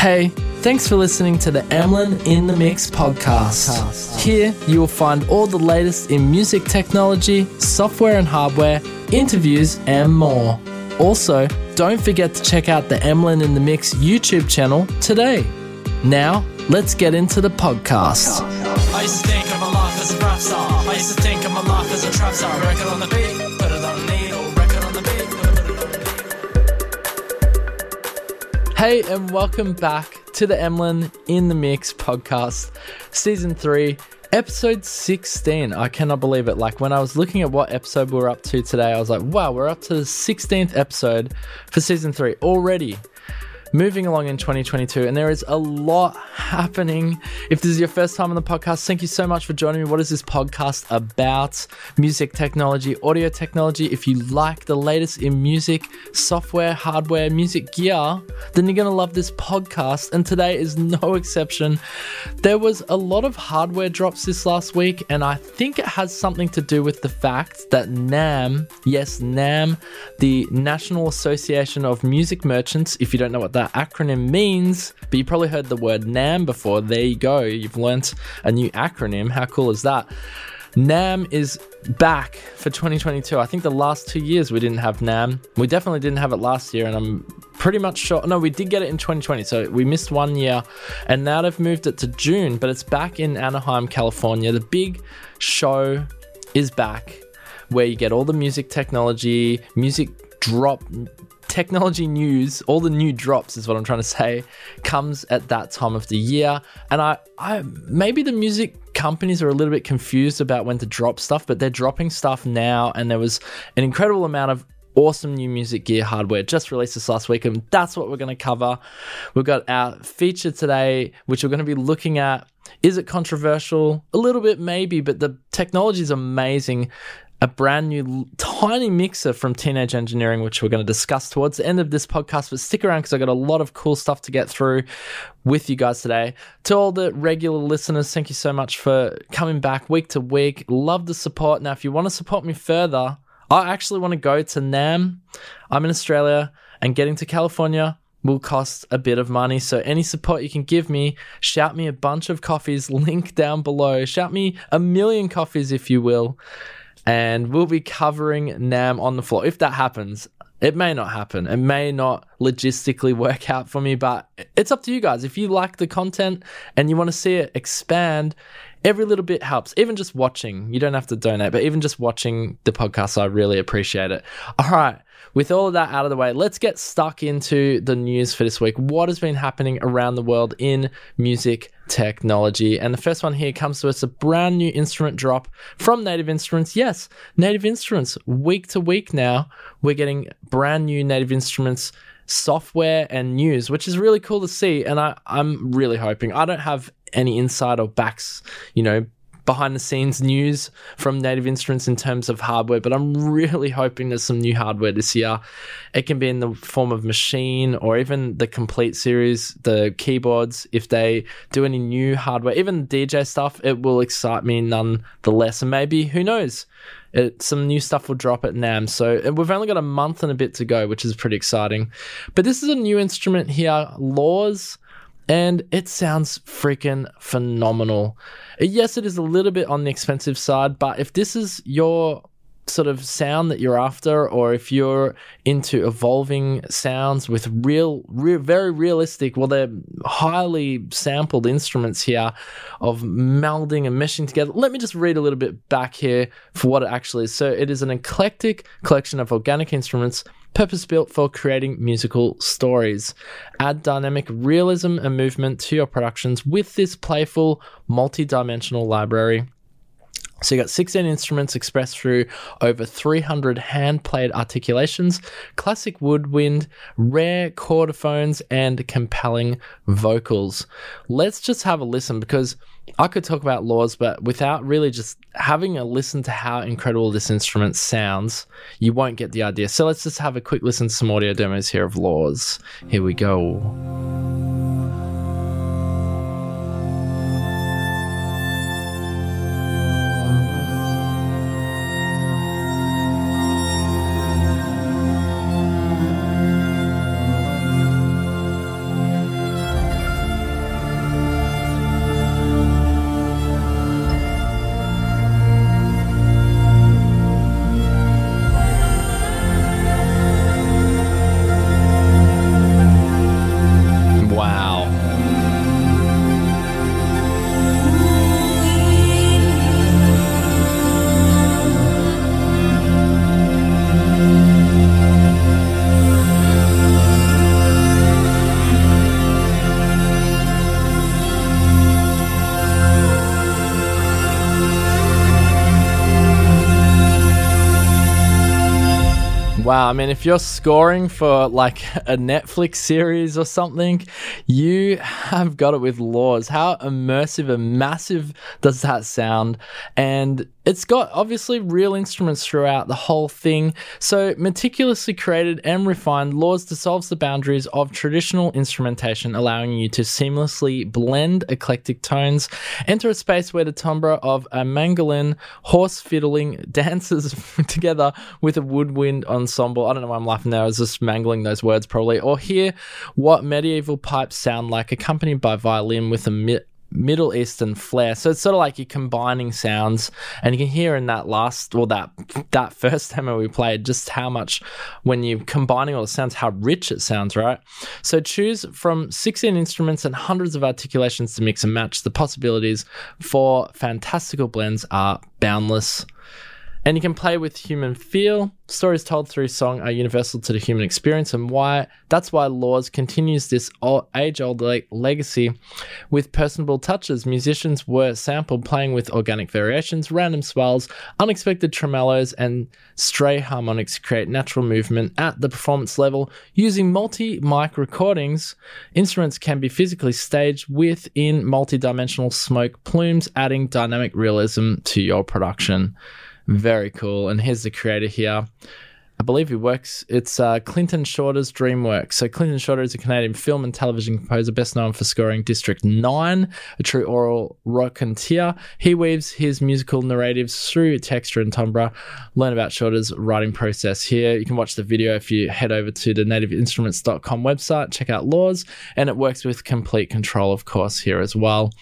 Hey, thanks for listening to the Emlyn in the Mix podcast. Here you will find all the latest in music technology, software and hardware, interviews, and more. Also, don't forget to check out the Emlyn in the Mix YouTube channel today. Now, let's get into the podcast. I used to think of my life as a rap star. I used to think of my life as a trap star. Record on the beat, put it on Hey, and welcome back to the Emlyn in the Mix podcast, season three, episode 16. I cannot believe it. Like, when I was looking at what episode we're up to today, I was like, wow, we're up to the 16th episode for season three already. Moving along in 2022, and there is a lot happening. If this is your first time on the podcast, thank you so much for joining me. What is this podcast about? Music technology, audio technology. If you like the latest in music, software, hardware, music gear, then you're going to love this podcast. And today is no exception. There was a lot of hardware drops this last week, and I think it has something to do with the fact that NAMM, yes, NAMM, the National Association of Music Merchants, if you don't know what that acronym means, but you probably heard the word NAMM before. There you go. You've learnt a new acronym. How cool is that? NAMM is back for 2022. I think the last two years we didn't have NAMM. We definitely didn't have it last year, and I'm pretty much sure. No, we did get it in 2020, so we missed one year, and now they've moved it to June, but it's back in Anaheim, California. The big show is back where you get all the music technology, music drop technology news, all the new drops is what I'm trying to say, comes at that time of the year. And I, I maybe the music companies are a little bit confused about when to drop stuff, but they're dropping stuff now, and there was an incredible amount of awesome new music gear hardware just released this last week, and that's what we're going to cover. We've got our feature today, which we're going to be looking at. Is it controversial? A little bit, maybe, but the technology is amazing a brand new tiny mixer from Teenage Engineering, which we're going to discuss towards the end of this podcast. But stick around because I got a lot of cool stuff to get through with you guys today. To all the regular listeners, thank you so much for coming back week to week. Love the support. Now, if you want to support me further, I actually want to go to NAMM. I'm in Australia, and getting to California will cost a bit of money. So any support you can give me, shout me a bunch of coffees, link down below. Shout me a million coffees if you will and we'll be covering NAMM on the floor. If that happens, it may not happen. It may not logistically work out for me, but it's up to you guys. If you like the content and you want to see it expand, every little bit helps. Even just watching, you don't have to donate, but even just watching the podcast, I really appreciate it. All right. With all of that out of the way, let's get stuck into the news for this week. What has been happening around the world in music technology? And the first one here comes to us a brand new instrument drop from Native Instruments. Yes, Native Instruments, week to week now, we're getting brand new Native Instruments software and news, which is really cool to see. And I, I'm really hoping I don't have any inside or backs, you know, behind the scenes news from Native Instruments in terms of hardware, but I'm really hoping there's some new hardware this year. It can be in the form of machine or even the complete series, the keyboards. If they do any new hardware, even DJ stuff, it will excite me none the less. And maybe, who knows? It, some new stuff will drop at NAMM. So we've only got a month and a bit to go, which is pretty exciting. But this is a new instrument here, Lores and it sounds freaking phenomenal. Yes, it is a little bit on the expensive side, but if this is your sort of sound that you're after, or if you're into evolving sounds with real, real, very realistic, well, they're highly sampled instruments here of melding and meshing together. Let me just read a little bit back here for what it actually is. So, it is an eclectic collection of organic instruments purpose built for creating musical stories. Add dynamic realism and movement to your productions with this playful, multi dimensional library. So you got 16 instruments expressed through over 300 hand-played articulations, classic woodwind, rare chordophones, and compelling vocals. Let's just have a listen because I could talk about Lores, but without really just having a listen to how incredible this instrument sounds, you won't get the idea. So let's just have a quick listen to some audio demos here of Lores. Here we go. If you're scoring for like a Netflix series or something, you have got it with Lores. How immersive and massive does that sound? And it's got obviously real instruments throughout the whole thing. So, meticulously created and refined, Lores dissolves the boundaries of traditional instrumentation, allowing you to seamlessly blend eclectic tones, enter a space where the timbre of a mandolin, horse fiddling dances together with a woodwind ensemble. I don't know why I'm laughing there, I was just mangling those words probably. Or hear what medieval pipes sound like, accompanied by violin with a mi- Middle Eastern flair. So it's sort of like you're combining sounds, and you can hear in that last or that that first demo we played just how much when you're combining all the sounds, how rich it sounds, right? So choose from 16 instruments and hundreds of articulations to mix and match. The possibilities for fantastical blends are boundless. And you can play with human feel. Stories told through song are universal to the human experience, and why that's why Lores continues this age-old le- legacy with personable touches. Musicians were sampled playing with organic variations, random swells, unexpected tremolos, and stray harmonics to create natural movement at the performance level. Using multi-mic recordings, instruments can be physically staged within multi-dimensional smoke plumes, adding dynamic realism to your production. Very cool. And here's the creator here. I believe he works. It's uh, Clinton Shorter's DreamWorks. So Clinton Shorter is a Canadian film and television composer, best known for scoring District Nine, a true aural raconteur. He weaves his musical narratives through texture and timbre. Learn about Shorter's writing process here. You can watch the video if you head over to the nativeinstruments.com website. Check out Lores, and it works with complete control, of course, here as well.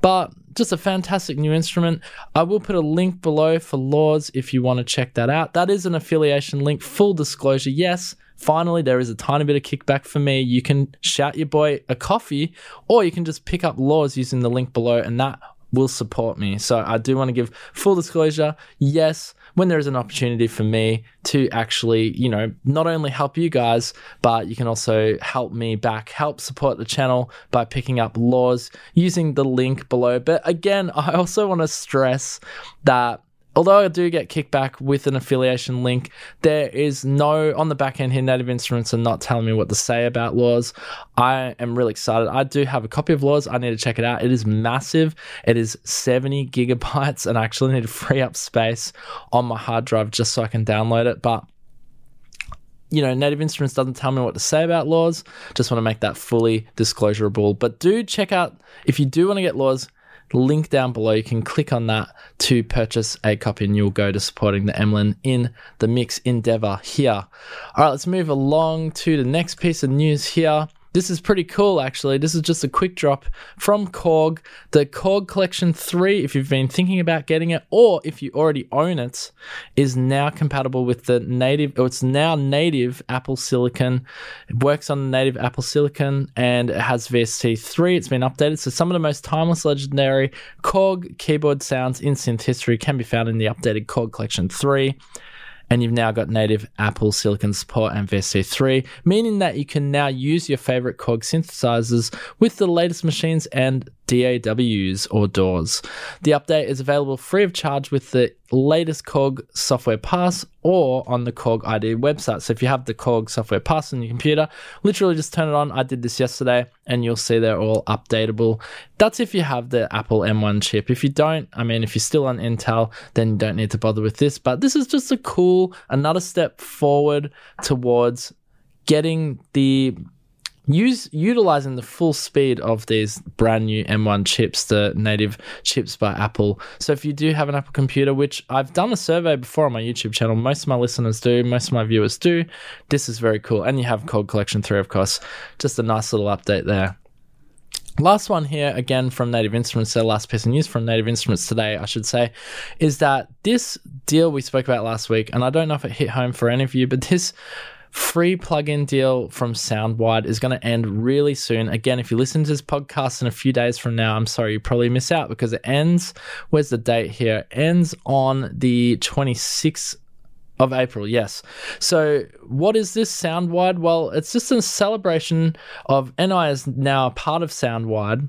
But just a fantastic new instrument. I will put a link below for Lores if you want to check that out. That is an affiliation link. Full disclosure, yes. Finally, there is a tiny bit of kickback for me. You can shout your boy a coffee, or you can just pick up Lores using the link below, and that will support me. So I do want to give full disclosure. Yes, when there is an opportunity for me to actually, you know, not only help you guys, but you can also help me back, help support the channel by picking up Lores using the link below. But again, I also want to stress that although I do get kickback with an affiliation link, there is no on the back end here. Native Instruments are not telling me what to say about Lores. I am really excited. I do have a copy of Lores. I need to check it out. It is massive. It is 70 gigabytes, and I actually need to free up space on my hard drive just so I can download it. But you know, Native Instruments doesn't tell me what to say about Lores. Just want to make that fully disclosurable. But do check out if you do want to get Lores link down below. You can click on that to purchase a copy and you'll go to supporting the Emlyn in the mix endeavor here. All right, let's move along to the next piece of news here. This is pretty cool, actually. This is just a quick drop from Korg. The Korg Collection 3, if you've been thinking about getting it, or if you already own it, is now compatible with the native, or it's now native Apple Silicon. It works on native Apple Silicon and it has VST 3. It's been updated. So some of the most timeless, legendary Korg keyboard sounds in synth history can be found in the updated Korg Collection 3 and you've now got native Apple Silicon support and VST3, meaning that you can now use your favorite Korg synthesizers with the latest machines and DAWs or DAWs. The update is available free of charge with the latest Korg software pass or on the Korg ID website. So if you have the Korg software pass on your computer, literally just turn it on. I did this yesterday and you'll see they're all updatable. That's if you have the Apple M1 chip. If you don't, I mean, if you're still on Intel, then you don't need to bother with this. But this is just a cool, another step forward towards getting the use utilizing the full speed of these brand new M1 chips, the native chips by Apple. So if you do have an Apple computer, which I've done a survey before on my YouTube channel, most of my listeners do, most of my viewers do, this is very cool. And you have Korg Collection 3, of course. Just a nice little update there. Last one here, again from Native Instruments, the last piece of news from Native Instruments today, I should say, is that this deal we spoke about last week, and I don't know if it hit home for any of you, but this free plugin deal from Soundwide is going to end really soon. Again, if you listen to this podcast in a few days from now, I'm sorry, you probably miss out because it ends. Where's the date here? It ends on the 26th of April, yes. So, what is this Soundwide? Well, it's just a celebration of NI is now a part of Soundwide.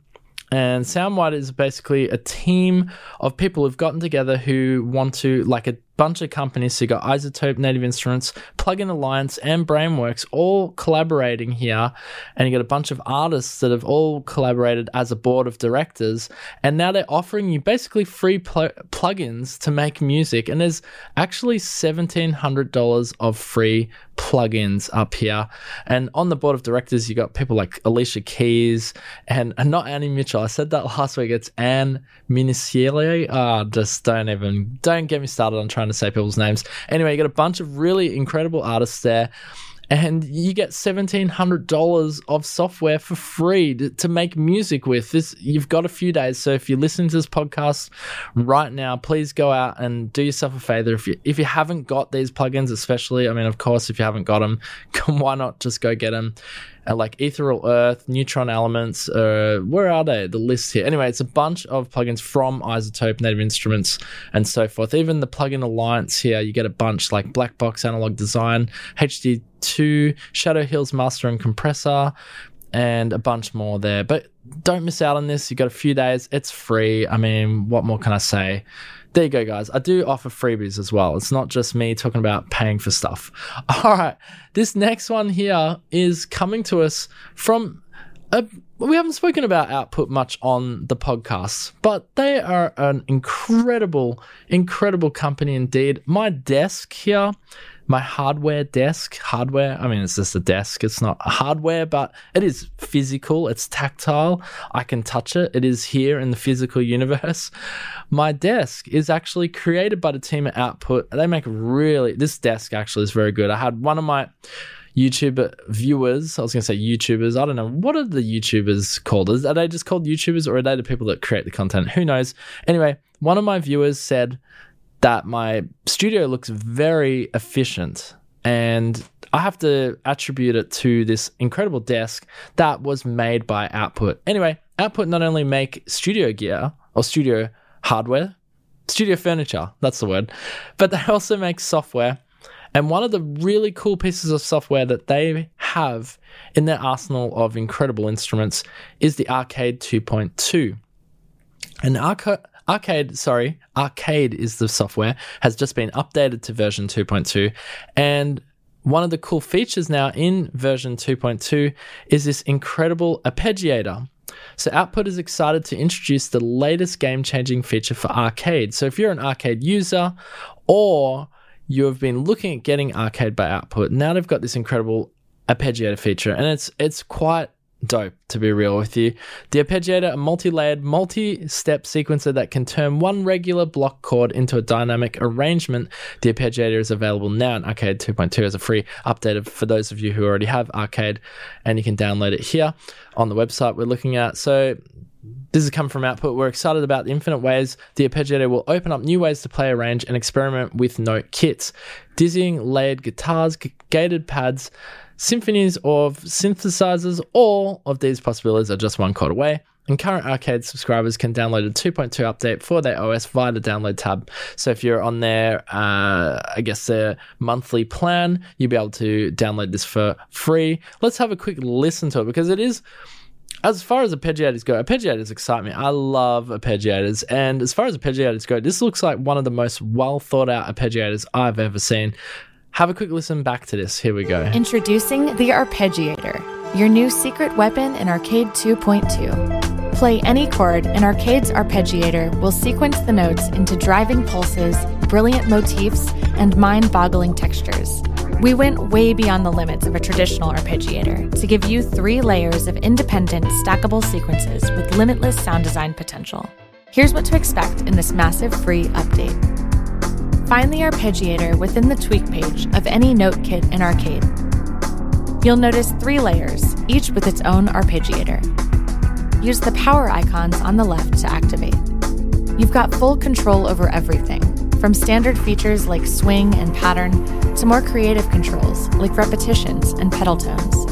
And Soundwide is basically a team of people who've gotten together who want to, like a bunch of companies. So you got iZotope, Native Instruments, Plugin Alliance, and Brainworx all collaborating here. And you got a bunch of artists that have all collaborated as a board of directors. And now they're offering you basically free pl- plugins to make music. And there's actually $1,700 of free plugins up here. And on the board of directors, you got people like Alicia Keys and, and not Annie Mitchell. I said that last week. It's Anne Minicielli. Ah, just don't even, don't get me started on trying to say people's names. Anyway, you got a bunch of really incredible artists there and you get $1700 of software for free to, to, make music with. This you've got a few days so if you're listening to this podcast right now please go out and do yourself a favor. If you if you haven't got these plugins especially i mean of course if you haven't got them why not just go get them uh, like Ethereal Earth, Neutron Elements. Uh, where are they? The list here. Anyway, it's a bunch of plugins from iZotope, Native Instruments, and so forth. Even the plugin alliance here, you get a bunch like Black Box Analog Design, HG-2, Shadow Hills Master and Compressor, and a bunch more there. But don't miss out on this. You've got a few days. It's free. I mean, what more can I say? There you go, guys. I do offer freebies as well. It's not just me talking about paying for stuff. All right. This next one here is coming to us from a we haven't spoken about output much on the podcast, but they are an incredible, incredible company indeed. My desk here my hardware desk. Hardware, I mean, it's just a desk, it's not hardware, but it is physical, it's tactile. I can touch it, it is here in the physical universe. My desk is actually created by the team at Output. They make really, this desk actually is very good. I had one of my. YouTube viewers, I was going to say YouTubers. I don't know. What are the YouTubers called? Are they just called YouTubers or are they the people that create the content? Who knows? Anyway, one of my viewers said, that my studio looks very efficient and I have to attribute it to this incredible desk that was made by Output. Anyway, Output not only make studio gear or studio hardware, studio furniture, that's the word, but they also make software. And one of the really cool pieces of software that they have in their arsenal of incredible instruments is the Arcade 2.2. And Arcade Arcade, sorry, Arcade is the software, has just been updated to version 2.2. And one of the cool features now in version 2.2 is this incredible arpeggiator. So, Output is excited to introduce the latest game changing feature for Arcade. So, if you're an Arcade user or you have been looking at getting Arcade by Output, now they've got this incredible arpeggiator feature, and it's it's quite dope, to be real with you. The arpeggiator, a multi-layered, multi-step sequencer that can turn one regular block chord into a dynamic arrangement. The arpeggiator is available now in Arcade 2.2 as a free update for those of you who already have Arcade, and you can download it here on the website we're looking at. So this has come from Output. We're excited about the infinite ways the arpeggiator will open up new ways to play, arrange, and experiment with note kits. Dizzying layered guitars, gated pads, symphonies of synthesizers, all of these possibilities are just one chord away. And current arcade subscribers can download a 2.2 update for their OS via the download tab. So if you're on their, uh, I guess their monthly plan, you'll be able to download this for free. Let's have a quick listen to it because it is as far as arpeggiators go, arpeggiators excite me. I love arpeggiators. And as far as arpeggiators go, this looks like one of the most well thought out arpeggiators I've ever seen. Have a quick listen back to this. Here we go. Introducing the Arpeggiator, your new secret weapon in Arcade 2.2. Play any chord, and Arcade's Arpeggiator will sequence the notes into driving pulses, brilliant motifs, and mind boggling textures. We went way beyond the limits of a traditional arpeggiator to give you three layers of independent, stackable sequences with limitless sound design potential. Here's what to expect in this massive free update. Find the arpeggiator within the tweak page of any note kit in Arcade. You'll notice three layers, each with its own arpeggiator. Use the power icons on the left to activate. You've got full control over everything, from standard features like swing and pattern to more creative controls like repetitions and pedal tones.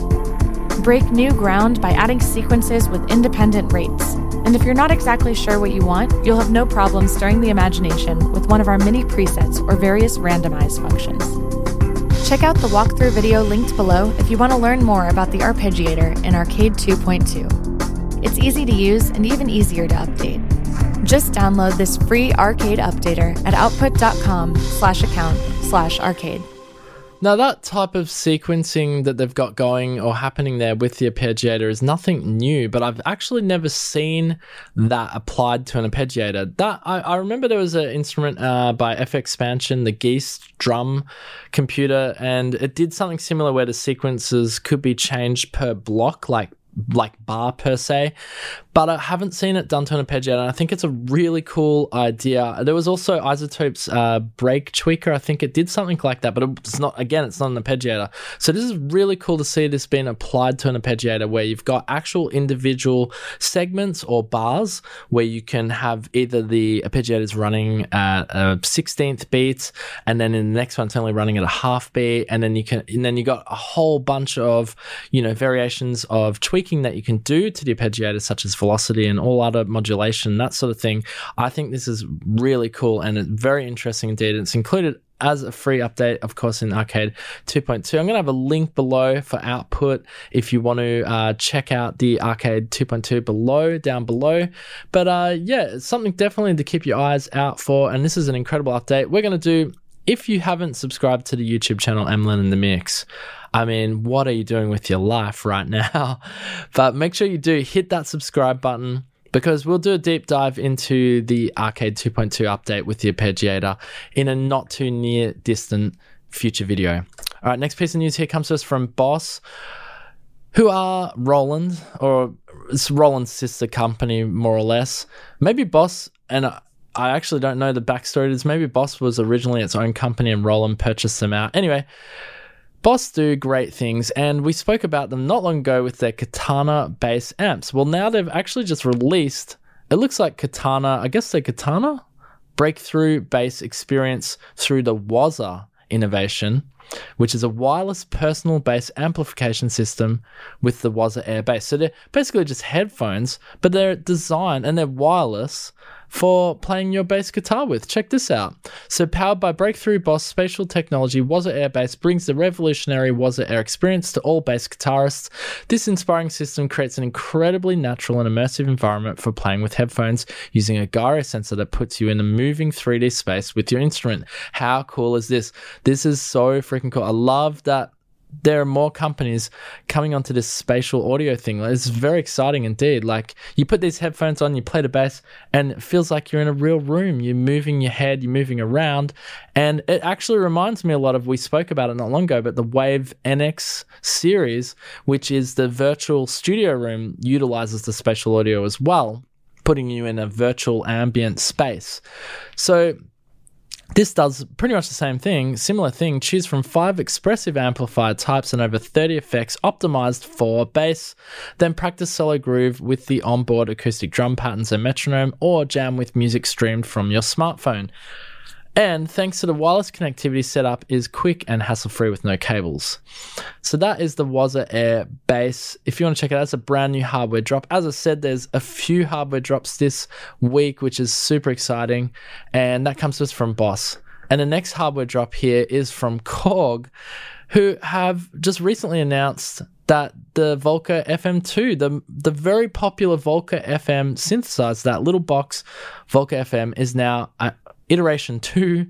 Break new ground by adding sequences with independent rates and if you're not exactly sure what you want, you'll have no problem stirring the imagination with one of our mini presets or various randomized functions. Check out the walkthrough video linked below if you want to learn more about the arpeggiator in Arcade 2.2. It's easy to use and even easier to update. Just download this free arcade updater at output.com slash account slash arcade. Now, that type of sequencing that they've got going or happening there with the arpeggiator is nothing new, but I've actually never seen that applied to an arpeggiator. That I, I remember there was an instrument uh, by FXpansion, the Geist drum computer, and it did something similar where the sequences could be changed per block, like like bar per se, but I haven't seen it done to an arpeggiator. And I think it's a really cool idea. There was also iZotope's uh, BreakTweaker. I think it did something like that, but it's not. Again, it's not an arpeggiator. So this is really cool to see this being applied to an arpeggiator, where you've got actual individual segments or bars where you can have either the arpeggiators running at a sixteenth beat, and then in the next one it's only running at a half beat, and then you can, and then you got a whole bunch of you know variations of tweaking that you can do to the arpeggiator, such as velocity and all other modulation, that sort of thing. I think this is really cool and it's very interesting indeed. It's included as a free update, of course, in Arcade 2.2. I'm going to have a link below for output if you want to uh, check out the Arcade 2.2 below, down below. But uh, yeah, it's something definitely to keep your eyes out for. And this is an incredible update. We're going to do, if you haven't subscribed to the YouTube channel Emlyn in the Mix, I mean, what are you doing with your life right now? but make sure you do hit that subscribe button because we'll do a deep dive into the Arcade 2.2 update with the arpeggiator in a not too near distant future video. All right, next piece of news here comes to us from Boss, who are Roland, or it's Roland's sister company, more or less. Maybe Boss, and I actually don't know the backstory to this. Maybe Boss was originally its own company and Roland purchased them out. Anyway, Boss do great things, and we spoke about them not long ago with their Katana bass amps. Well, now they've actually just released, it looks like Katana, I guess they're Katana? Breakthrough bass experience through the Waza innovation, which is a wireless personal bass amplification system with the Waza Air bass. So they're basically just headphones, but they're designed and they're wireless for playing your bass guitar with. Check this out. So, powered by breakthrough Boss spatial technology, Waza Air Bass brings the revolutionary Waza Air experience to all bass guitarists. This inspiring system creates an incredibly natural and immersive environment for playing with headphones using a gyro sensor that puts you in a moving 3D space with your instrument. How cool is this? This is so freaking cool. I love that there are more companies coming onto this spatial audio thing. It's very exciting indeed. Like you put these headphones on, you play the bass, and it feels like you're in a real room. You're moving your head, you're moving around, and it actually reminds me a lot of. We spoke about it not long ago, but the Wave NX series, which is the virtual studio room, utilizes the spatial audio as well, putting you in a virtual ambient space. So this does pretty much the same thing, similar thing. Choose from five expressive amplifier types and over 30 effects optimized for bass. Then practice solo groove with the onboard acoustic drum patterns and metronome, or jam with music streamed from your smartphone. And thanks to the wireless connectivity setup is quick and hassle-free with no cables. So that is the Waza Air Bass. If you want to check it out, it's a brand new hardware drop. As I said, there's a few hardware drops this week, which is super exciting. And that comes to us from Boss. And the next hardware drop here is from Korg, who have just recently announced that the Volca FM2, the the very popular Volca FM synthesizer, that little box Volca FM, is now uh, iteration 2.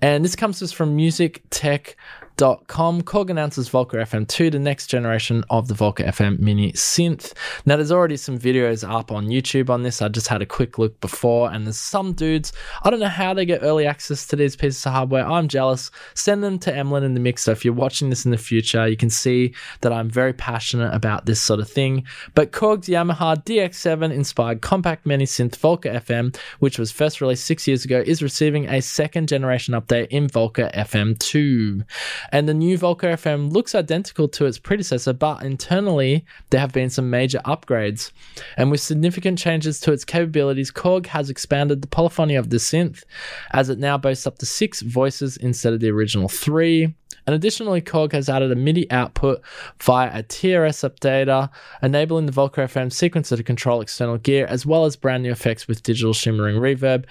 And this comes to us from Music Tech Korg Korg announces Volca FM2, the next generation of the Volca FM mini synth. Now, there's already some videos up on YouTube on this. I just had a quick look before, and there's some dudes, I don't know how they get early access to these pieces of hardware. I'm jealous. Send them to Emlyn in the mix. So if you're watching this in the future, you can see that I'm very passionate about this sort of thing. But Korg's Yamaha DX7 inspired compact mini synth Volca FM, which was first released six years ago, is receiving a second generation update in Volca FM2. And the new Volca FM looks identical to its predecessor, but internally there have been some major upgrades. And with significant changes to its capabilities, Korg has expanded the polyphony of the synth, as it now boasts up to six voices instead of the original three. And additionally, Korg has added a MIDI output via a TRS updater, enabling the Volca FM sequencer to control external gear, as well as brand new effects with digital shimmering reverb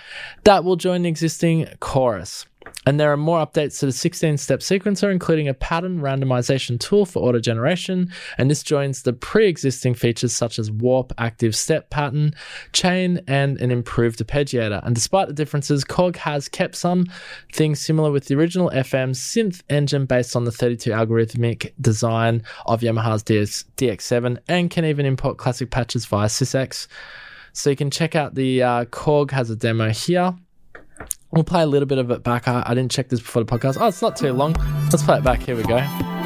that will join the existing chorus. And there are more updates to the 16 step sequencer, including a pattern randomization tool for auto generation. And this joins the pre existing features such as warp, active step pattern, chain, and an improved arpeggiator. And despite the differences, Korg has kept some things similar with the original FM synth engine based on the 32 algorithmic design of Yamaha's DS- DX7 and can even import classic patches via SysEx. So you can check out the uh, Korg has a demo here. We'll play a little bit of it back. I, I didn't check this before the podcast. Oh, it's not too long. Let's play it back. Here we go.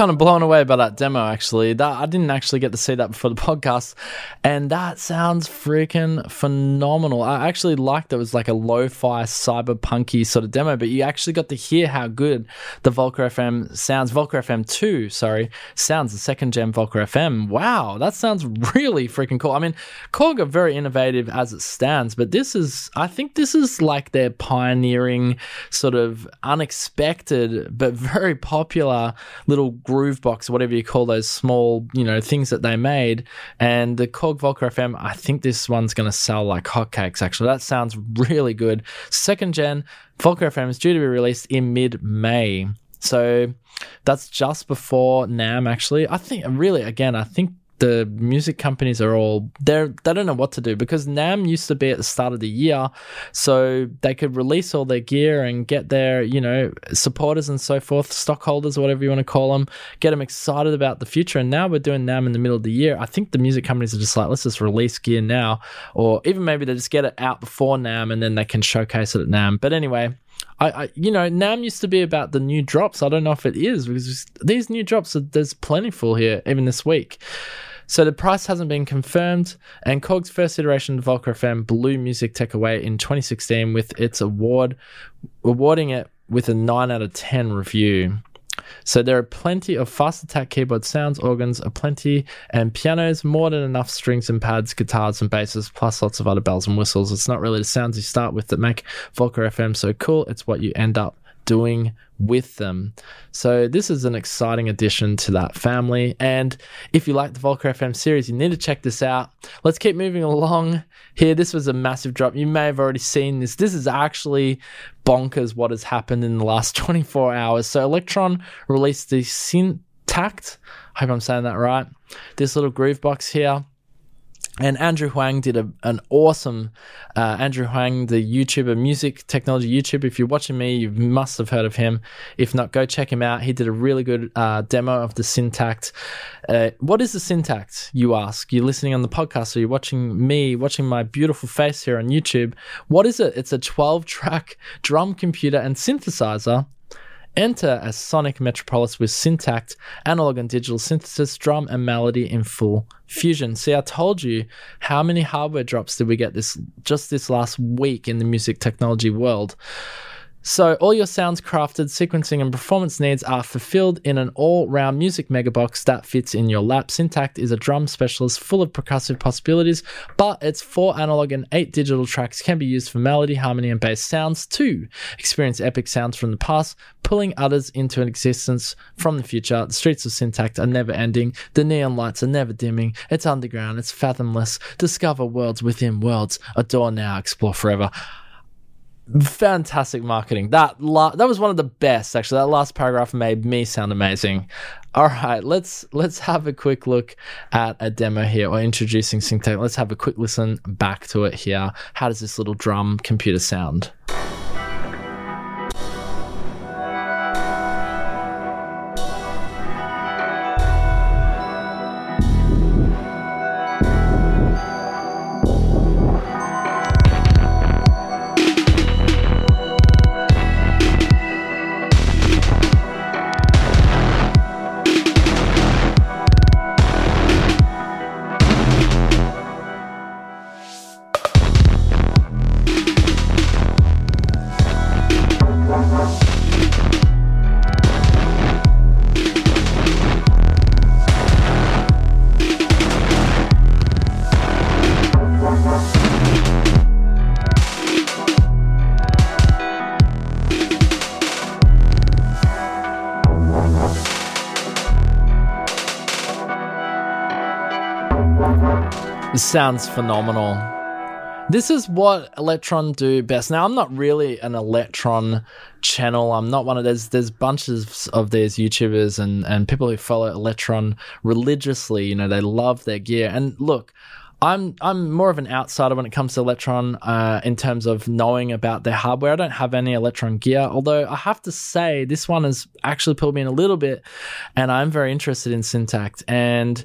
Kind of blown away by that demo actually. That I didn't actually get to see that before the podcast. And that sounds freaking phenomenal. I actually liked it. It was like a lo-fi cyberpunky sort of demo, but you actually got to hear how good the Volca FM sounds. Volca FM 2, sorry, sounds the second gen Volca FM. Wow, that sounds really freaking cool. I mean, Korg are very innovative as it stands, but this is I think this is like their pioneering sort of unexpected but very popular little groove box, whatever you call those small, you know, things that they made. And the Korg Volca FM, I think this one's going to sell like hotcakes, actually. That sounds really good. Second gen Volca FM is due to be released in mid May. So that's just before NAMM, actually. I think, really, again, I think the music companies are all they're they don't know what to do because NAMM used to be at the start of the year, so they could release all their gear and get their you know supporters and so forth, stockholders, whatever you want to call them, get them excited about the future. And now we're doing NAMM in the middle of the year. I think the music companies are just like let's just release gear now, or even maybe they just get it out before NAMM and then they can showcase it at NAMM. But anyway. I, I, you know, NAMM used to be about the new drops. I don't know if it is because these new drops, are, there's plentiful here, even this week. So the price hasn't been confirmed, and Korg's first iteration of Volca FM blew Music Tech away in 2016 with its award, awarding it with a 9 out of 10 review. So there are plenty of fast attack keyboard sounds, organs are plenty, and pianos, more than enough strings and pads, guitars and basses, plus lots of other bells and whistles. It's not really the sounds you start with that make Volca FM so cool, it's what you end up doing with them. So this is an exciting addition to that family. And if you like the Volca FM series, you need to check this out. Let's keep moving along here. This was a massive drop. You may have already seen this. This is actually bonkers what has happened in the last 24 hours. So Elektron released the Syntakt. I hope I'm saying that right. This little groove box here. And Andrew Huang did a, an awesome, uh, Andrew Huang, the YouTuber, music technology YouTuber. If you're watching me, you must have heard of him. If not, go check him out. He did a really good uh, demo of the Syntakt. Uh, what is the Syntakt, you ask? You're listening on the podcast, so you're watching me, watching my beautiful face here on YouTube. What is it? It's a 12 track drum computer and synthesizer Enter a sonic metropolis with Syntakt, analog and digital synthesis, drum and melody in full fusion. See, I told you how many hardware drops did we get this just this last week in the music technology world. So, all your sounds crafted, sequencing, and performance needs are fulfilled in an all round music megabox that fits in your lap. Syntakt is a drum specialist full of percussive possibilities, but its four analog and eight digital tracks can be used for melody, harmony, and bass sounds too. Experience epic sounds from the past, pulling others into an existence from the future. The streets of Syntakt are never ending, the neon lights are never dimming. It's underground, it's fathomless. Discover worlds within worlds. Adore now, explore forever fantastic marketing. That la- that was one of the best actually. That last paragraph made me sound amazing. All right, let's let's have a quick look at a demo here or introducing Syntakt. Let's have a quick listen back to it here. How does this little drum computer sound? Sounds phenomenal. This is what Elektron do best. Now, I'm not really an Elektron channel. I'm not one of those. There's bunches of these YouTubers and, and people who follow Elektron religiously. You know, they love their gear. And look, I'm I'm more of an outsider when it comes to Elektron uh, in terms of knowing about their hardware. I don't have any Elektron gear, although I have to say this one has actually pulled me in a little bit, and I'm very interested in Syntakt. And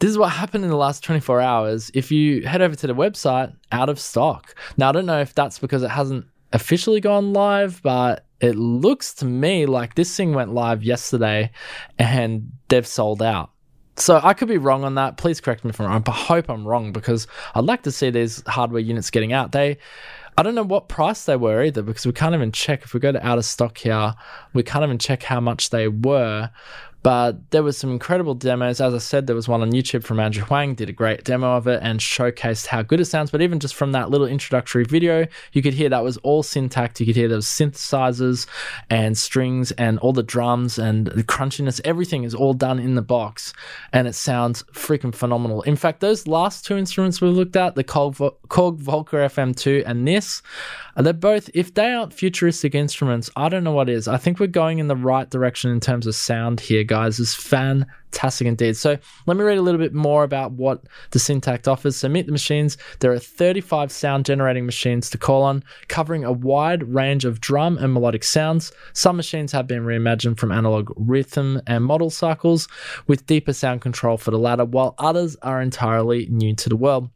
this is what happened in the last 24 hours. If you head over to the website, out of stock. Now I don't know if that's because it hasn't officially gone live, but it looks to me like this thing went live yesterday, and they've sold out. So I could be wrong on that. Please correct me if I'm wrong, I hope I'm wrong because I'd like to see these hardware units getting out. They, I don't know what price they were either because we can't even check. If we go to out of stock here, we can't even check how much they were. But there was some incredible demos. As I said, there was one on YouTube from Andrew Huang, did a great demo of it and showcased how good it sounds. But even just from that little introductory video, you could hear that was all Syntakt. You could hear those synthesizers and strings and all the drums and the crunchiness. Everything is all done in the box and it sounds freaking phenomenal. In fact, those last two instruments we looked at, the Korg, Korg Volca FM2 and this, uh, they're both, if they aren't futuristic instruments, I don't know what is. I think we're going in the right direction in terms of sound here, guys. Is fantastic indeed. So let me read a little bit more about what the Syntakt offers. So meet the machines. There are 35 sound generating machines to call on, covering a wide range of drum and melodic sounds. Some machines have been reimagined from analog rhythm and model cycles with deeper sound control for the latter, while others are entirely new to the world.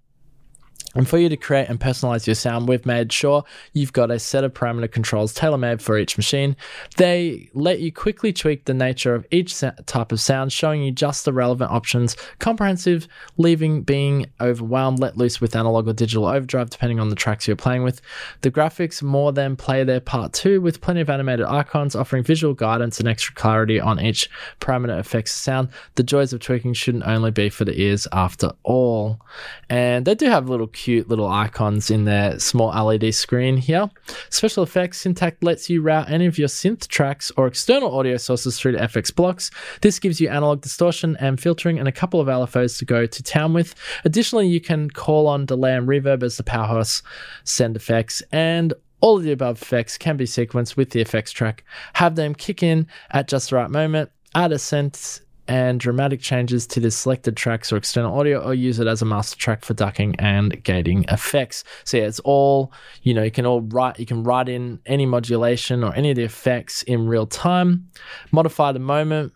And for you to create and personalize your sound, we've made sure you've got a set of parameter controls tailor made for each machine. They let you quickly tweak the nature of each type of sound, showing you just the relevant options, comprehensive, leaving being overwhelmed, let loose with analog or digital overdrive, depending on the tracks you're playing with. The graphics more than play their part too, with plenty of animated icons offering visual guidance and extra clarity on each parameter affects sound. The joys of tweaking shouldn't only be for the ears after all. And they do have little cute little icons in their small LED screen here. Special effects Syntakt lets you route any of your synth tracks or external audio sources through to FX blocks. This gives you analog distortion and filtering and a couple of LFOs to go to town with. Additionally, you can call on delay and reverb as the powerhouse send effects and all of the above effects can be sequenced with the effects track. Have them kick in at just the right moment. Add a synth and dramatic changes to the selected tracks or external audio or use it as a master track for ducking and gating effects. So yeah, it's all, you know, you can all write you can write in any modulation or any of the effects in real time, modify the moment,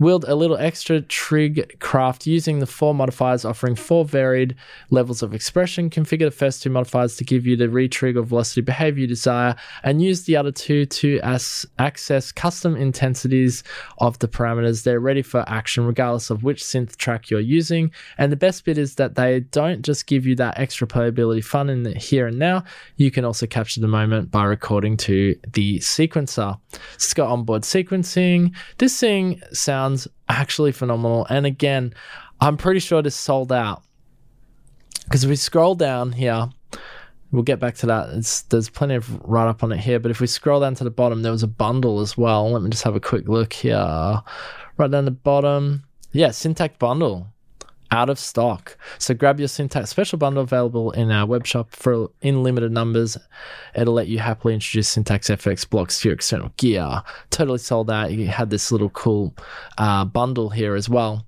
Wield a little extra trig craft using the four modifiers, offering four varied levels of expression. Configure the first two modifiers to give you the retrig or velocity behavior you desire, and use the other two to as- access custom intensities of the parameters. They're ready for action regardless of which synth track you're using. And the best bit is that they don't just give you that extra playability fun in the here and now, you can also capture the moment by recording to the sequencer. It's got onboard sequencing. This thing sounds actually phenomenal. And again, I'm pretty sure it is sold out. Because if we scroll down here, we'll get back to that. It's, there's plenty of write up on it here. But if we scroll down to the bottom, there was a bundle as well. Let me just have a quick look here. Right down the bottom. Yeah, Syntakt bundle. Out of stock. So grab your Syntakt special bundle available in our web shop for in limited numbers. It'll let you happily introduce Syntakt FX blocks to your external gear. Totally sold out. You had this little cool uh, bundle here as well.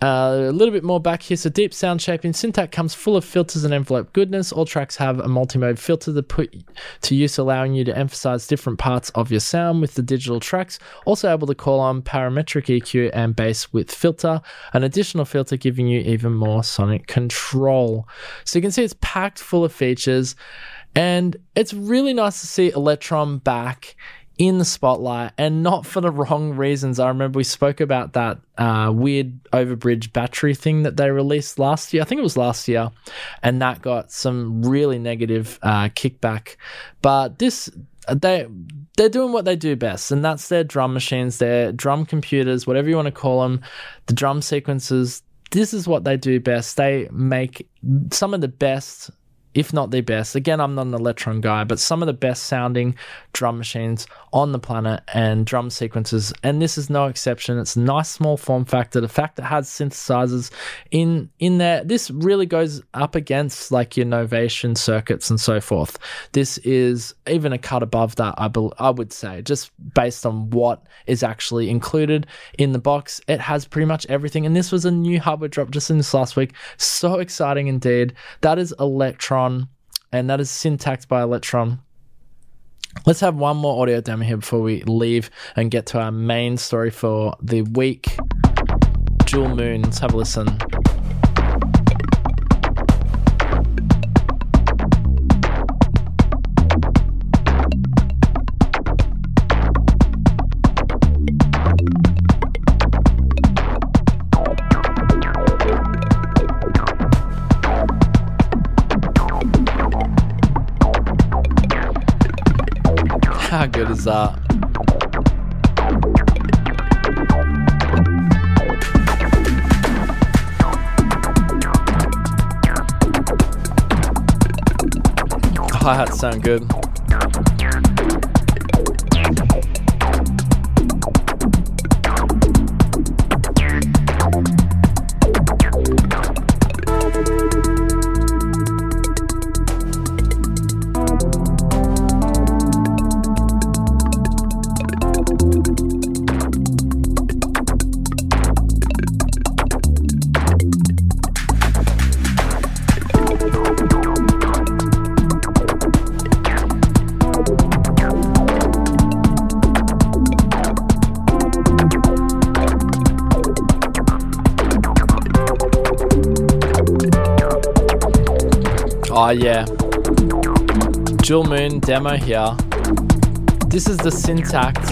Uh, a little bit more back here. So deep sound shaping. Syntakt comes full of filters and envelope goodness. All tracks have a multi-mode filter that put to use, allowing you to emphasize different parts of your sound with the digital tracks. Also able to call on parametric EQ and bass width filter. An additional filter giving you even more sonic control. So you can see it's packed full of features. And it's really nice to see Elektron back in the spotlight and not for the wrong reasons. I remember we spoke about that uh, weird overbridge battery thing that they released last year. I think it was last year, and that got some really negative uh, kickback. But this, they they're doing what they do best, and that's their drum machines, their drum computers, whatever you want to call them, the drum sequences. This is what they do best. They make some of the best if not the best. Again, I'm not an Elektron guy, but some of the best sounding drum machines on the planet and drum sequences, and this is no exception. It's a nice small form factor. The fact that it has synthesizers in in there, this really goes up against like your Novation circuits and so forth. This is even a cut above that, I be, I would say, just based on what is actually included in the box. It has pretty much everything, and this was a new hardware drop just in this last week. So exciting indeed. That is Elektron and that is Syntakt by Elektron. Let's have one more audio demo here before we leave and get to our main story for the week. Jewel Moon. Let's have a listen. How good is that? Hi hats sound good. Jewel Moon demo here. This is the Syntakt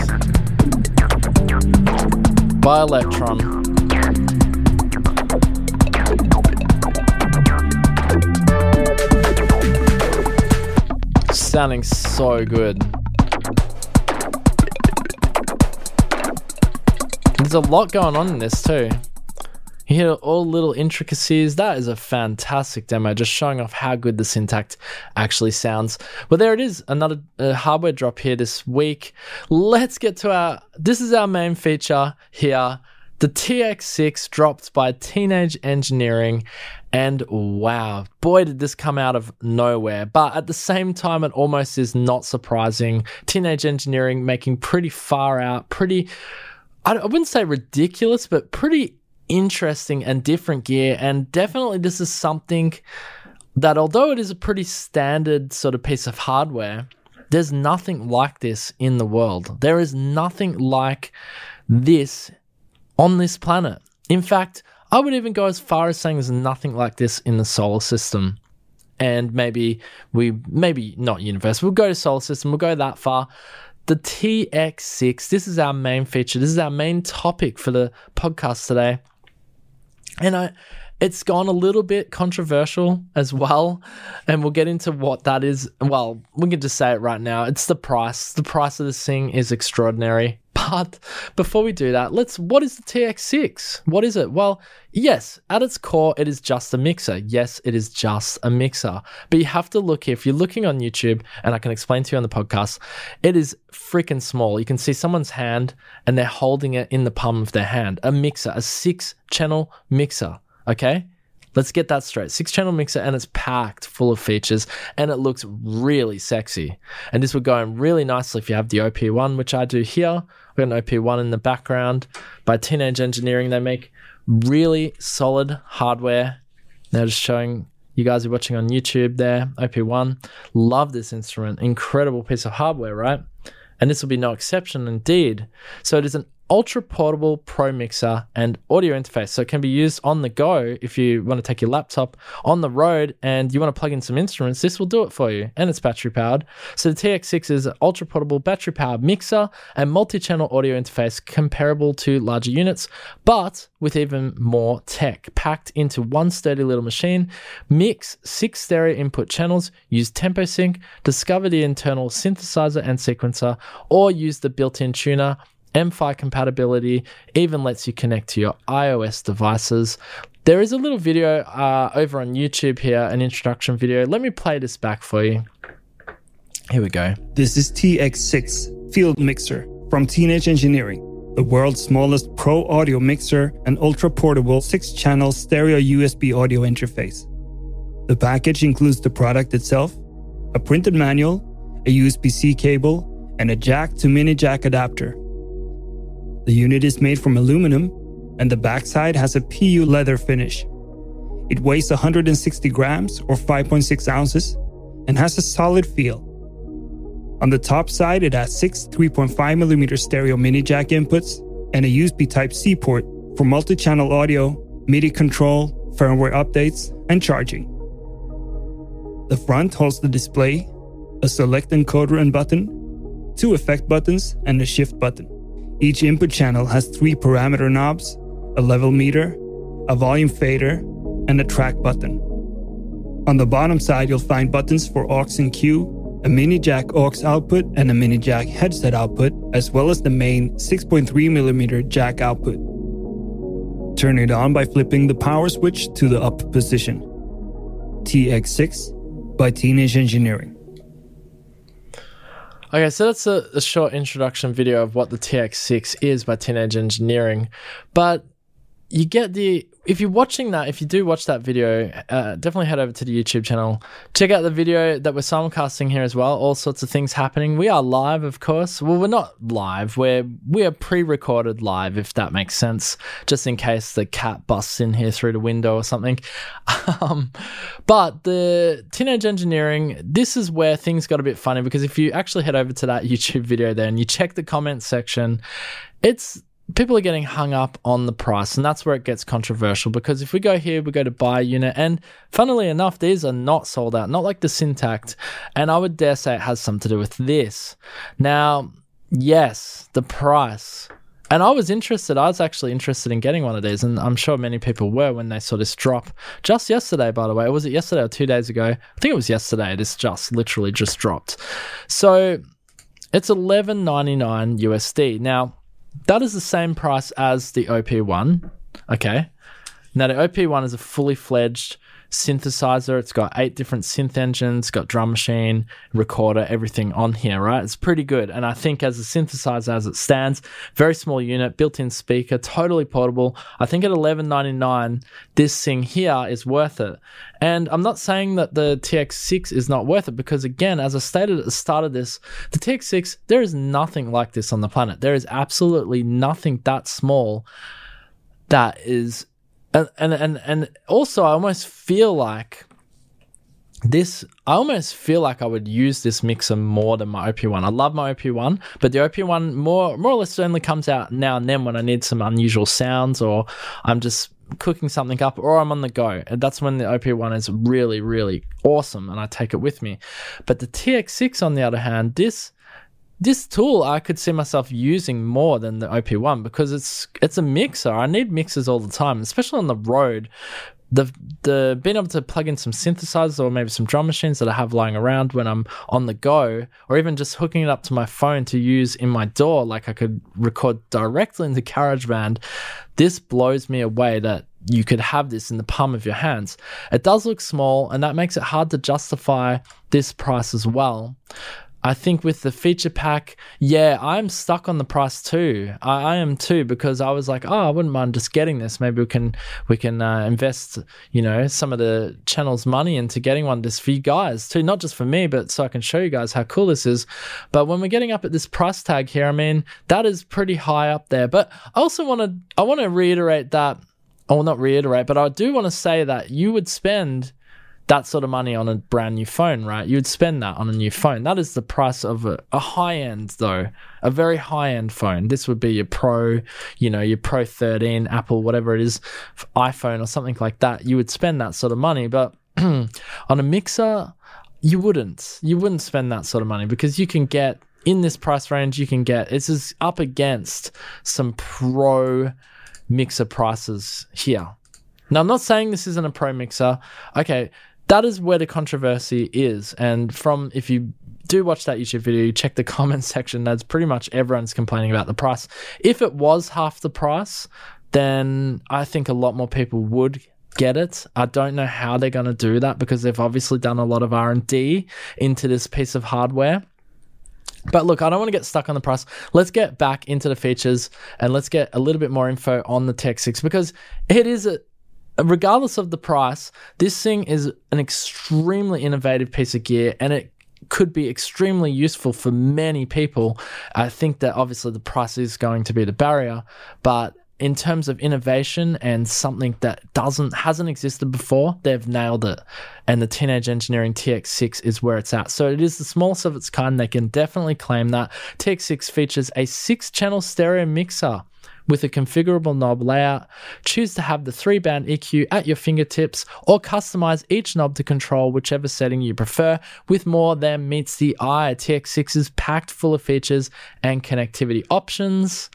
by Elektron. Sounding so good. There's a lot going on in this too. You hear all little intricacies. That is a fantastic demo, just showing off how good the Syntakt actually sounds. Well, there it is, another uh, hardware drop here this week. Let's get to our. This is our main feature here. The TX6 dropped by Teenage Engineering, and wow, boy, did this come out of nowhere. But at the same time, it almost is not surprising. Teenage Engineering making pretty far out, pretty, I wouldn't say ridiculous, but pretty interesting and different gear. And definitely, this is something that, although it is a pretty standard sort of piece of hardware, there's nothing like this in the world. There is nothing like this on this planet. In fact, I would even go as far as saying there's nothing like this in the solar system. And maybe we, maybe not universe, we'll go to solar system, we'll go that far. The TX6, this is our main feature, this is our main topic for the podcast today. And I, it's gone a little bit controversial as well. And we'll get into what that is. Well, we can just say it right now. It's the price. The price of this thing is extraordinary. But before we do that, let's what is the TX6? What is it? Well, yes, at its core, it is just a mixer. Yes, it is just a mixer. But you have to look if you're looking on YouTube, and I can explain to you on the podcast, it is freaking small. You can see someone's hand and they're holding it in the palm of their hand. A mixer, a six channel mixer Okay. Let's get that straight. Six channel mixer and it's packed full of features and it looks really sexy. And this would go in really nicely if you have the OP1, which I do here. We've got an OP1 in the background by Teenage Engineering. They make really solid hardware. They're just showing you guys are watching on YouTube there, OP1. Love this instrument. Incredible piece of hardware, right? And this will be no exception indeed. So it is an ultra portable pro mixer and audio interface. So it can be used on the go if you want to take your laptop on the road and you want to plug in some instruments. This will do it for you, and it's battery powered. So the TX6 is an ultra portable battery powered mixer and multi channel audio interface comparable to larger units, but with even more tech packed into one sturdy little machine. Mix six stereo input channels, use tempo sync, discover the internal synthesizer and sequencer, or use the built in tuner MFi compatibility, even lets you connect to your iOS devices. There is a little video uh, over on YouTube here, an introduction video. Let me play this back for you. Here we go. This is TX6 Field Mixer from Teenage Engineering, the world's smallest pro audio mixer and ultra portable 6 channel stereo USB audio interface. The package includes the product itself, a printed manual, a USB C cable, and a jack to mini jack adapter. The unit is made from aluminum, and the backside has a PU leather finish. It weighs 160 grams or 5.6 ounces and has a solid feel. On the top side, it has six 3.5mm stereo mini jack inputs and a USB Type C port for multi channel audio, MIDI control, firmware updates, and charging. The front holds the display, a select encoder and button, two effect buttons, and a shift button. Each input channel has three parameter knobs, a level meter, a volume fader, and a track button. On the bottom side, you'll find buttons for aux and Q, a mini jack aux output, and a mini jack headset output, as well as the main 6.3mm jack output. Turn it on by flipping the power switch to the up position. TX6 by Teenage Engineering. Okay, so that's a, a, short introduction video of what the TX6 is by Teenage Engineering. But you get the if you're watching that, if you do watch that video, uh, definitely head over to the YouTube channel. Check out the video that we're simulcasting here as well. All sorts of things happening. We are live, of course. Well, we're not live. We're we are pre-recorded live, if that makes sense, just in case the cat busts in here through the window or something. Um, but the teenage engineering, this is where things got a bit funny because if you actually head over to that YouTube video there and you check the comments section, it's people are getting hung up on the price, and that's where it gets controversial because if we go here, we go to buy a unit, and funnily enough, these are not sold out, not like the Syntakt, and I would dare say it has something to do with this. Now, yes, the price. And I was interested, I was actually interested in getting one of these, and I'm sure many people were when they saw this drop just yesterday, by the way. Was it yesterday or two days ago? I think it was yesterday. This just literally just dropped. So it's 11.99 USD. Now, that is the same price as the OP1. Okay. Now, the OP1 is a fully fledged synthesizer. It's got eight different synth engines, got drum machine, recorder, everything on here, right? It's pretty good. And I think as a synthesizer as it stands, very small unit, built-in speaker, totally portable. I think at eleven ninety nine, this thing here is worth it. And I'm not saying that the TX6 is not worth it because again, as I stated at the start of this, the TX6, there is nothing like this on the planet. There is absolutely nothing that small that is and and and, and also I almost feel like this I almost feel like I would use this mixer more than my OP1. I love my OP1, but the OP1 more more or less only comes out now and then when I need some unusual sounds or I'm just cooking something up or I'm on the go. And that's when the OP1 is really, really awesome and I take it with me. But the TX6 on the other hand, this this tool I could see myself using more than the OP1 because it's it's a mixer. I need mixers all the time, especially on the road. The the being able to plug in some synthesizers or maybe some drum machines that I have lying around when I'm on the go, or even just hooking it up to my phone to use in my DAW, like I could record directly into GarageBand. This blows me away that you could have this in the palm of your hands. It does look small, and that makes it hard to justify this price as well. I think with the feature pack, yeah, I'm stuck on the price too. I, I am too because I was like, oh, I wouldn't mind just getting this. Maybe we can we can uh, invest, you know, some of the channel's money into getting one just for you guys too, not just for me, but so I can show you guys how cool this is. But when we're getting up at this price tag here, I mean, that is pretty high up there. But I also want to I want to reiterate that. Or not reiterate, but I do want to say that you would spend that sort of money on a brand new phone, right? You would spend that on a new phone. That is the price of a, a high end, though, a very high end phone. This would be your Pro, you know, your Pro 13, Apple, whatever it is, iPhone or something like that. You would spend that sort of money, but on a mixer, you wouldn't. You wouldn't spend that sort of money because you can get in this price range. You can get this is up against some Pro mixer prices here. Now, I'm not saying this isn't a pro mixer. Okay, that is where the controversy is. And from if you do watch that YouTube video, check the comments section, that's pretty much everyone's complaining about the price. If it was half the price, then I think a lot more people would get it. I don't know how they're going to do that because they've obviously done a lot of R&D into this piece of hardware. But look, I don't want to get stuck on the price. Let's get back into the features and let's get a little bit more info on the TX6 because it is a regardless of the price, this thing is an extremely innovative piece of gear and it could be extremely useful for many people. I think that obviously the price is going to be the barrier, but in terms of innovation and something that doesn't hasn't existed before, they've nailed it. And the Teenage Engineering TX6 is where it's at. So it is the smallest of its kind. They can definitely claim that. TX6 features a six-channel stereo mixer with a configurable knob layout. Choose to have the three band EQ at your fingertips or customize each knob to control whichever setting you prefer with more than meets the eye. TX6 is packed full of features and connectivity options.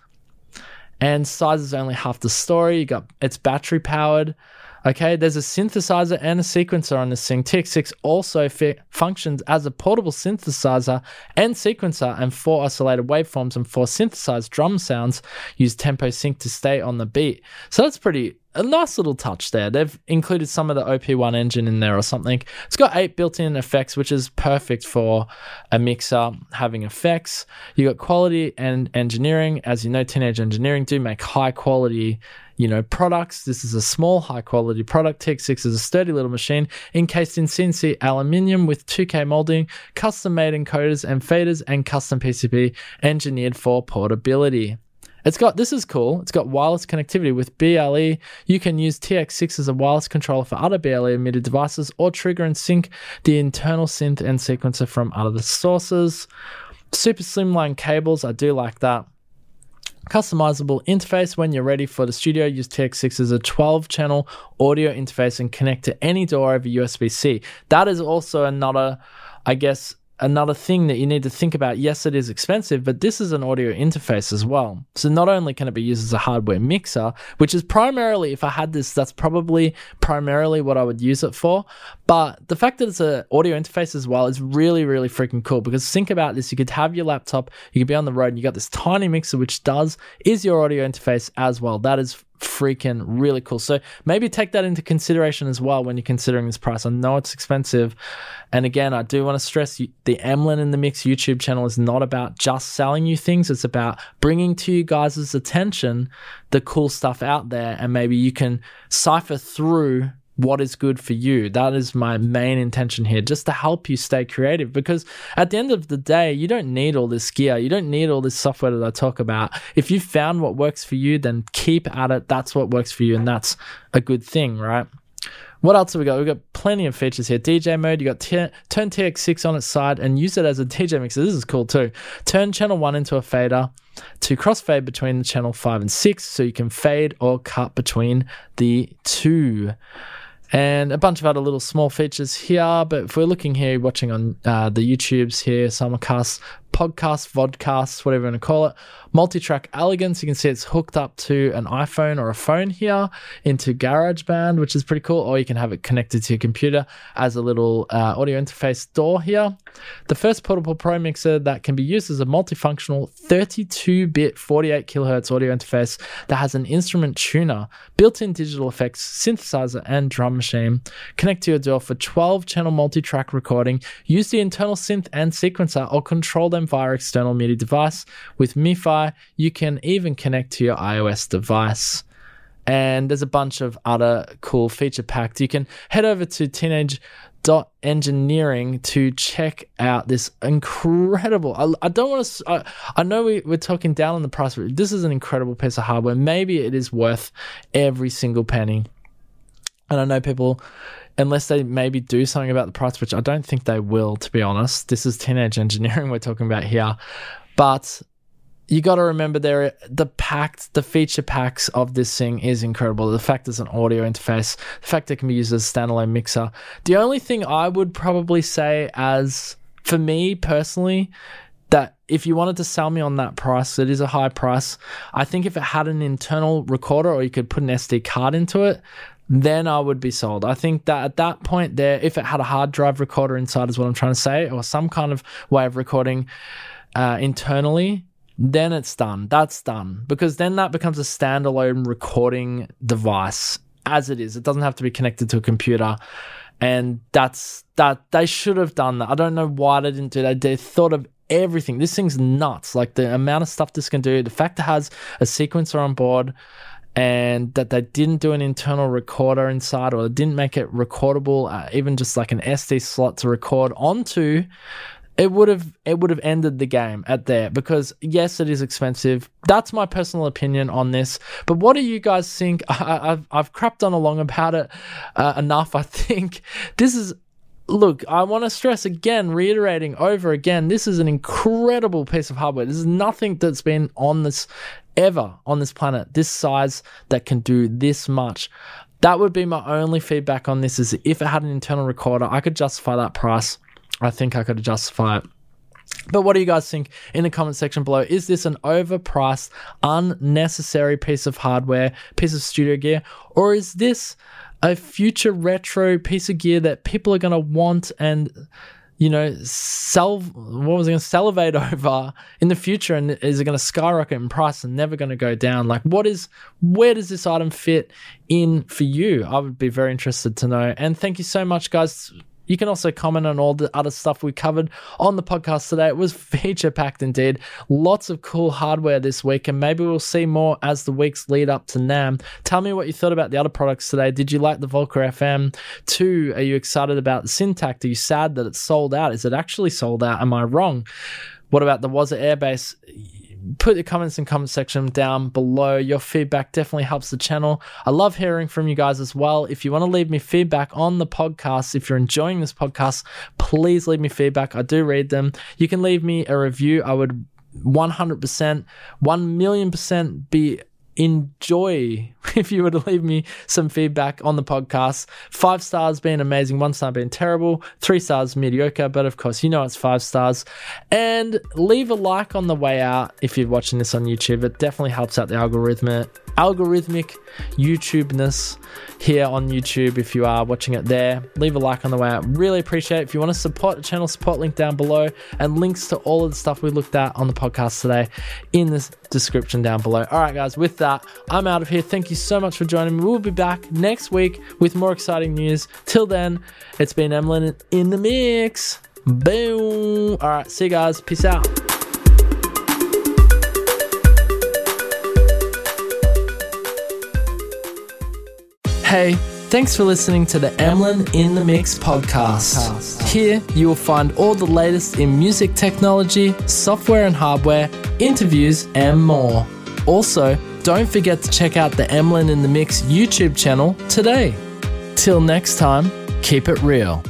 And size is only half the story. You got it's battery powered. Okay, there's a synthesizer and a sequencer on this thing. TX6 also fi- functions as a portable synthesizer and sequencer, and four oscillated waveforms and four synthesized drum sounds use tempo sync to stay on the beat. So that's pretty a nice little touch there. They've included some of the OP1 engine in there or something. It's got eight built-in effects, which is perfect for a mixer having effects. You got quality and engineering. As you know, Teenage Engineering do make high quality you know, products. This is a small, high quality product. TX6 is a sturdy little machine encased in CNC aluminium with 2K molding, custom made encoders and faders, and custom PCB engineered for portability. It's got this is cool. It's got wireless connectivity with BLE. You can use TX6 as a wireless controller for other BLE emitted devices or trigger and sync the internal synth and sequencer from other sources. Super slimline cables, I do like that. Customizable interface when you're ready for the studio. Use TX6 as a 12 channel audio interface and connect to any DAW over USB C. That is also another, I guess, another thing that you need to think about. Yes, it is expensive, but this is an audio interface as well. So not only can it be used as a hardware mixer, which is primarily, if I had this, that's probably primarily what I would use it for. But the fact that it's an audio interface as well is really, really freaking cool because think about this. You could have your laptop, you could be on the road, and you got this tiny mixer, which does, is your audio interface as well. That is freaking really cool. So maybe take that into consideration as well when you're considering this price. I know it's expensive. And again, I do want to stress the Emlyn in the Mix YouTube channel is not about just selling you things. It's about bringing to you guys' attention the cool stuff out there. And maybe you can cipher through what is good for you. That is my main intention here, just to help you stay creative. Because at the end of the day, you don't need all this gear. You don't need all this software that I talk about. If you found what works for you, then keep at it. That's what works for you. And that's a good thing, right? What else have we got? We've got plenty of features here. DJ mode, you got t- turn TX6 on its side and use it as a DJ mixer. This is cool too. Turn channel 1 into a fader to crossfade between the channel 5 and 6 so you can fade or cut between the two and a bunch of other little small features here. But if we're looking here, watching on uh, the YouTubes here, simulcast, podcast, vodcast, whatever you want to call it. Multi-track elegance. You can see it's hooked up to an iPhone or a phone here into GarageBand, which is pretty cool. Or you can have it connected to your computer as a little uh, audio interface DAW here. The first portable pro mixer that can be used as a multifunctional 32-bit 48 kilohertz audio interface that has an instrument tuner, built-in digital effects, synthesizer, and drum machine. Connect to your DAW for 12-channel multi-track recording. Use the internal synth and sequencer, or control them via external MIDI device. With MFi, you can even connect to your iOS device. And there's a bunch of other cool feature packs. You can head over to Teenage dot engineering to check out this incredible. I, I don't want to. I, I know we, we're talking down on the price, but this is an incredible piece of hardware. Maybe it is worth every single penny. And I know people, unless they maybe do something about the price, which I don't think they will, to be honest. This is teenage engineering we're talking about here. But you got to remember there the packed the feature packs of this thing is incredible the fact there's an audio interface the fact it can be used as a standalone mixer the only thing i would probably say as for me personally that if you wanted to sell me on that price it is a high price i think if it had an internal recorder or you could put an sd card into it then I would be sold. I think that at that point there, if it had a hard drive recorder inside, is what I'm trying to say, or some kind of way of recording uh, internally, then it's done. That's done because then that becomes a standalone recording device as it is. It doesn't have to be connected to a computer. And that's that they should have done that. I don't know why they didn't do that. They thought of everything. This thing's nuts. Like the amount of stuff this can do, the fact it has a sequencer on board and that they didn't do an internal recorder inside or didn't make it recordable, uh, even just like an SD slot to record onto it would have it would have ended the game at there. Because yes it is expensive. That's my personal opinion on this. But what do you guys think? I, have I've crapped on along about it uh, enough i think. This is look i want to stress again reiterating over again this is an incredible piece of hardware. This is nothing that's been on this ever on this planet this size that can do this much that would be my only feedback on this is if it had an internal recorder i could justify that price I think I could justify it. But what do you guys think in the comment section below? Is this an overpriced, unnecessary piece of hardware, piece of studio gear, or is this a future retro piece of gear that people are going to want and you know, sell what was it going to salivate over in the future, and is it going to skyrocket in price and never going to go down? Like, what is where does this item fit in for you? I would be very interested to know. And thank you so much, guys, you can also comment on all the other stuff we covered on the podcast today. It was feature packed indeed. Lots of cool hardware this week, and maybe we'll see more as the weeks lead up to NAMM. Tell me what you thought about the other products today. Did you like the Volca FM? Two, are you excited about the Syntakt? Are you sad that it's sold out? Is it actually sold out? Am I wrong? What about the Waza Air Bass? Put your comments in comment section down below. Your feedback definitely helps the channel. I love hearing from you guys as well. If you want to leave me feedback on the podcast, if you're enjoying this podcast, please leave me feedback. I do read them. You can leave me a review. I would 100%, 1 million percent be enjoy if you were to leave me some feedback on the podcast. Five stars being amazing, one star being terrible, three stars mediocre, but of course, you know it's five stars. And leave a like on the way out if you're watching this on YouTube. It definitely helps out the algorithm algorithmic YouTubeness here on YouTube if you are watching it there. Leave a like on the way out. Really appreciate it. If you want to support the channel, support link down below and links to all of the stuff we looked at on the podcast today in the description down below. All right, guys, with I'm out of here. Thank you so much for joining me. We'll be back next week with more exciting news. Till then, it's been Emlyn in the mix. Boom. All right, see you guys. Peace out. Hey, thanks for listening to the Emlyn in the Mix podcast. Here you will find all the latest in music technology, software and hardware, interviews, and more. Also, don't forget to check out the Emlyn in the Mix YouTube channel today. Till next time, keep it real.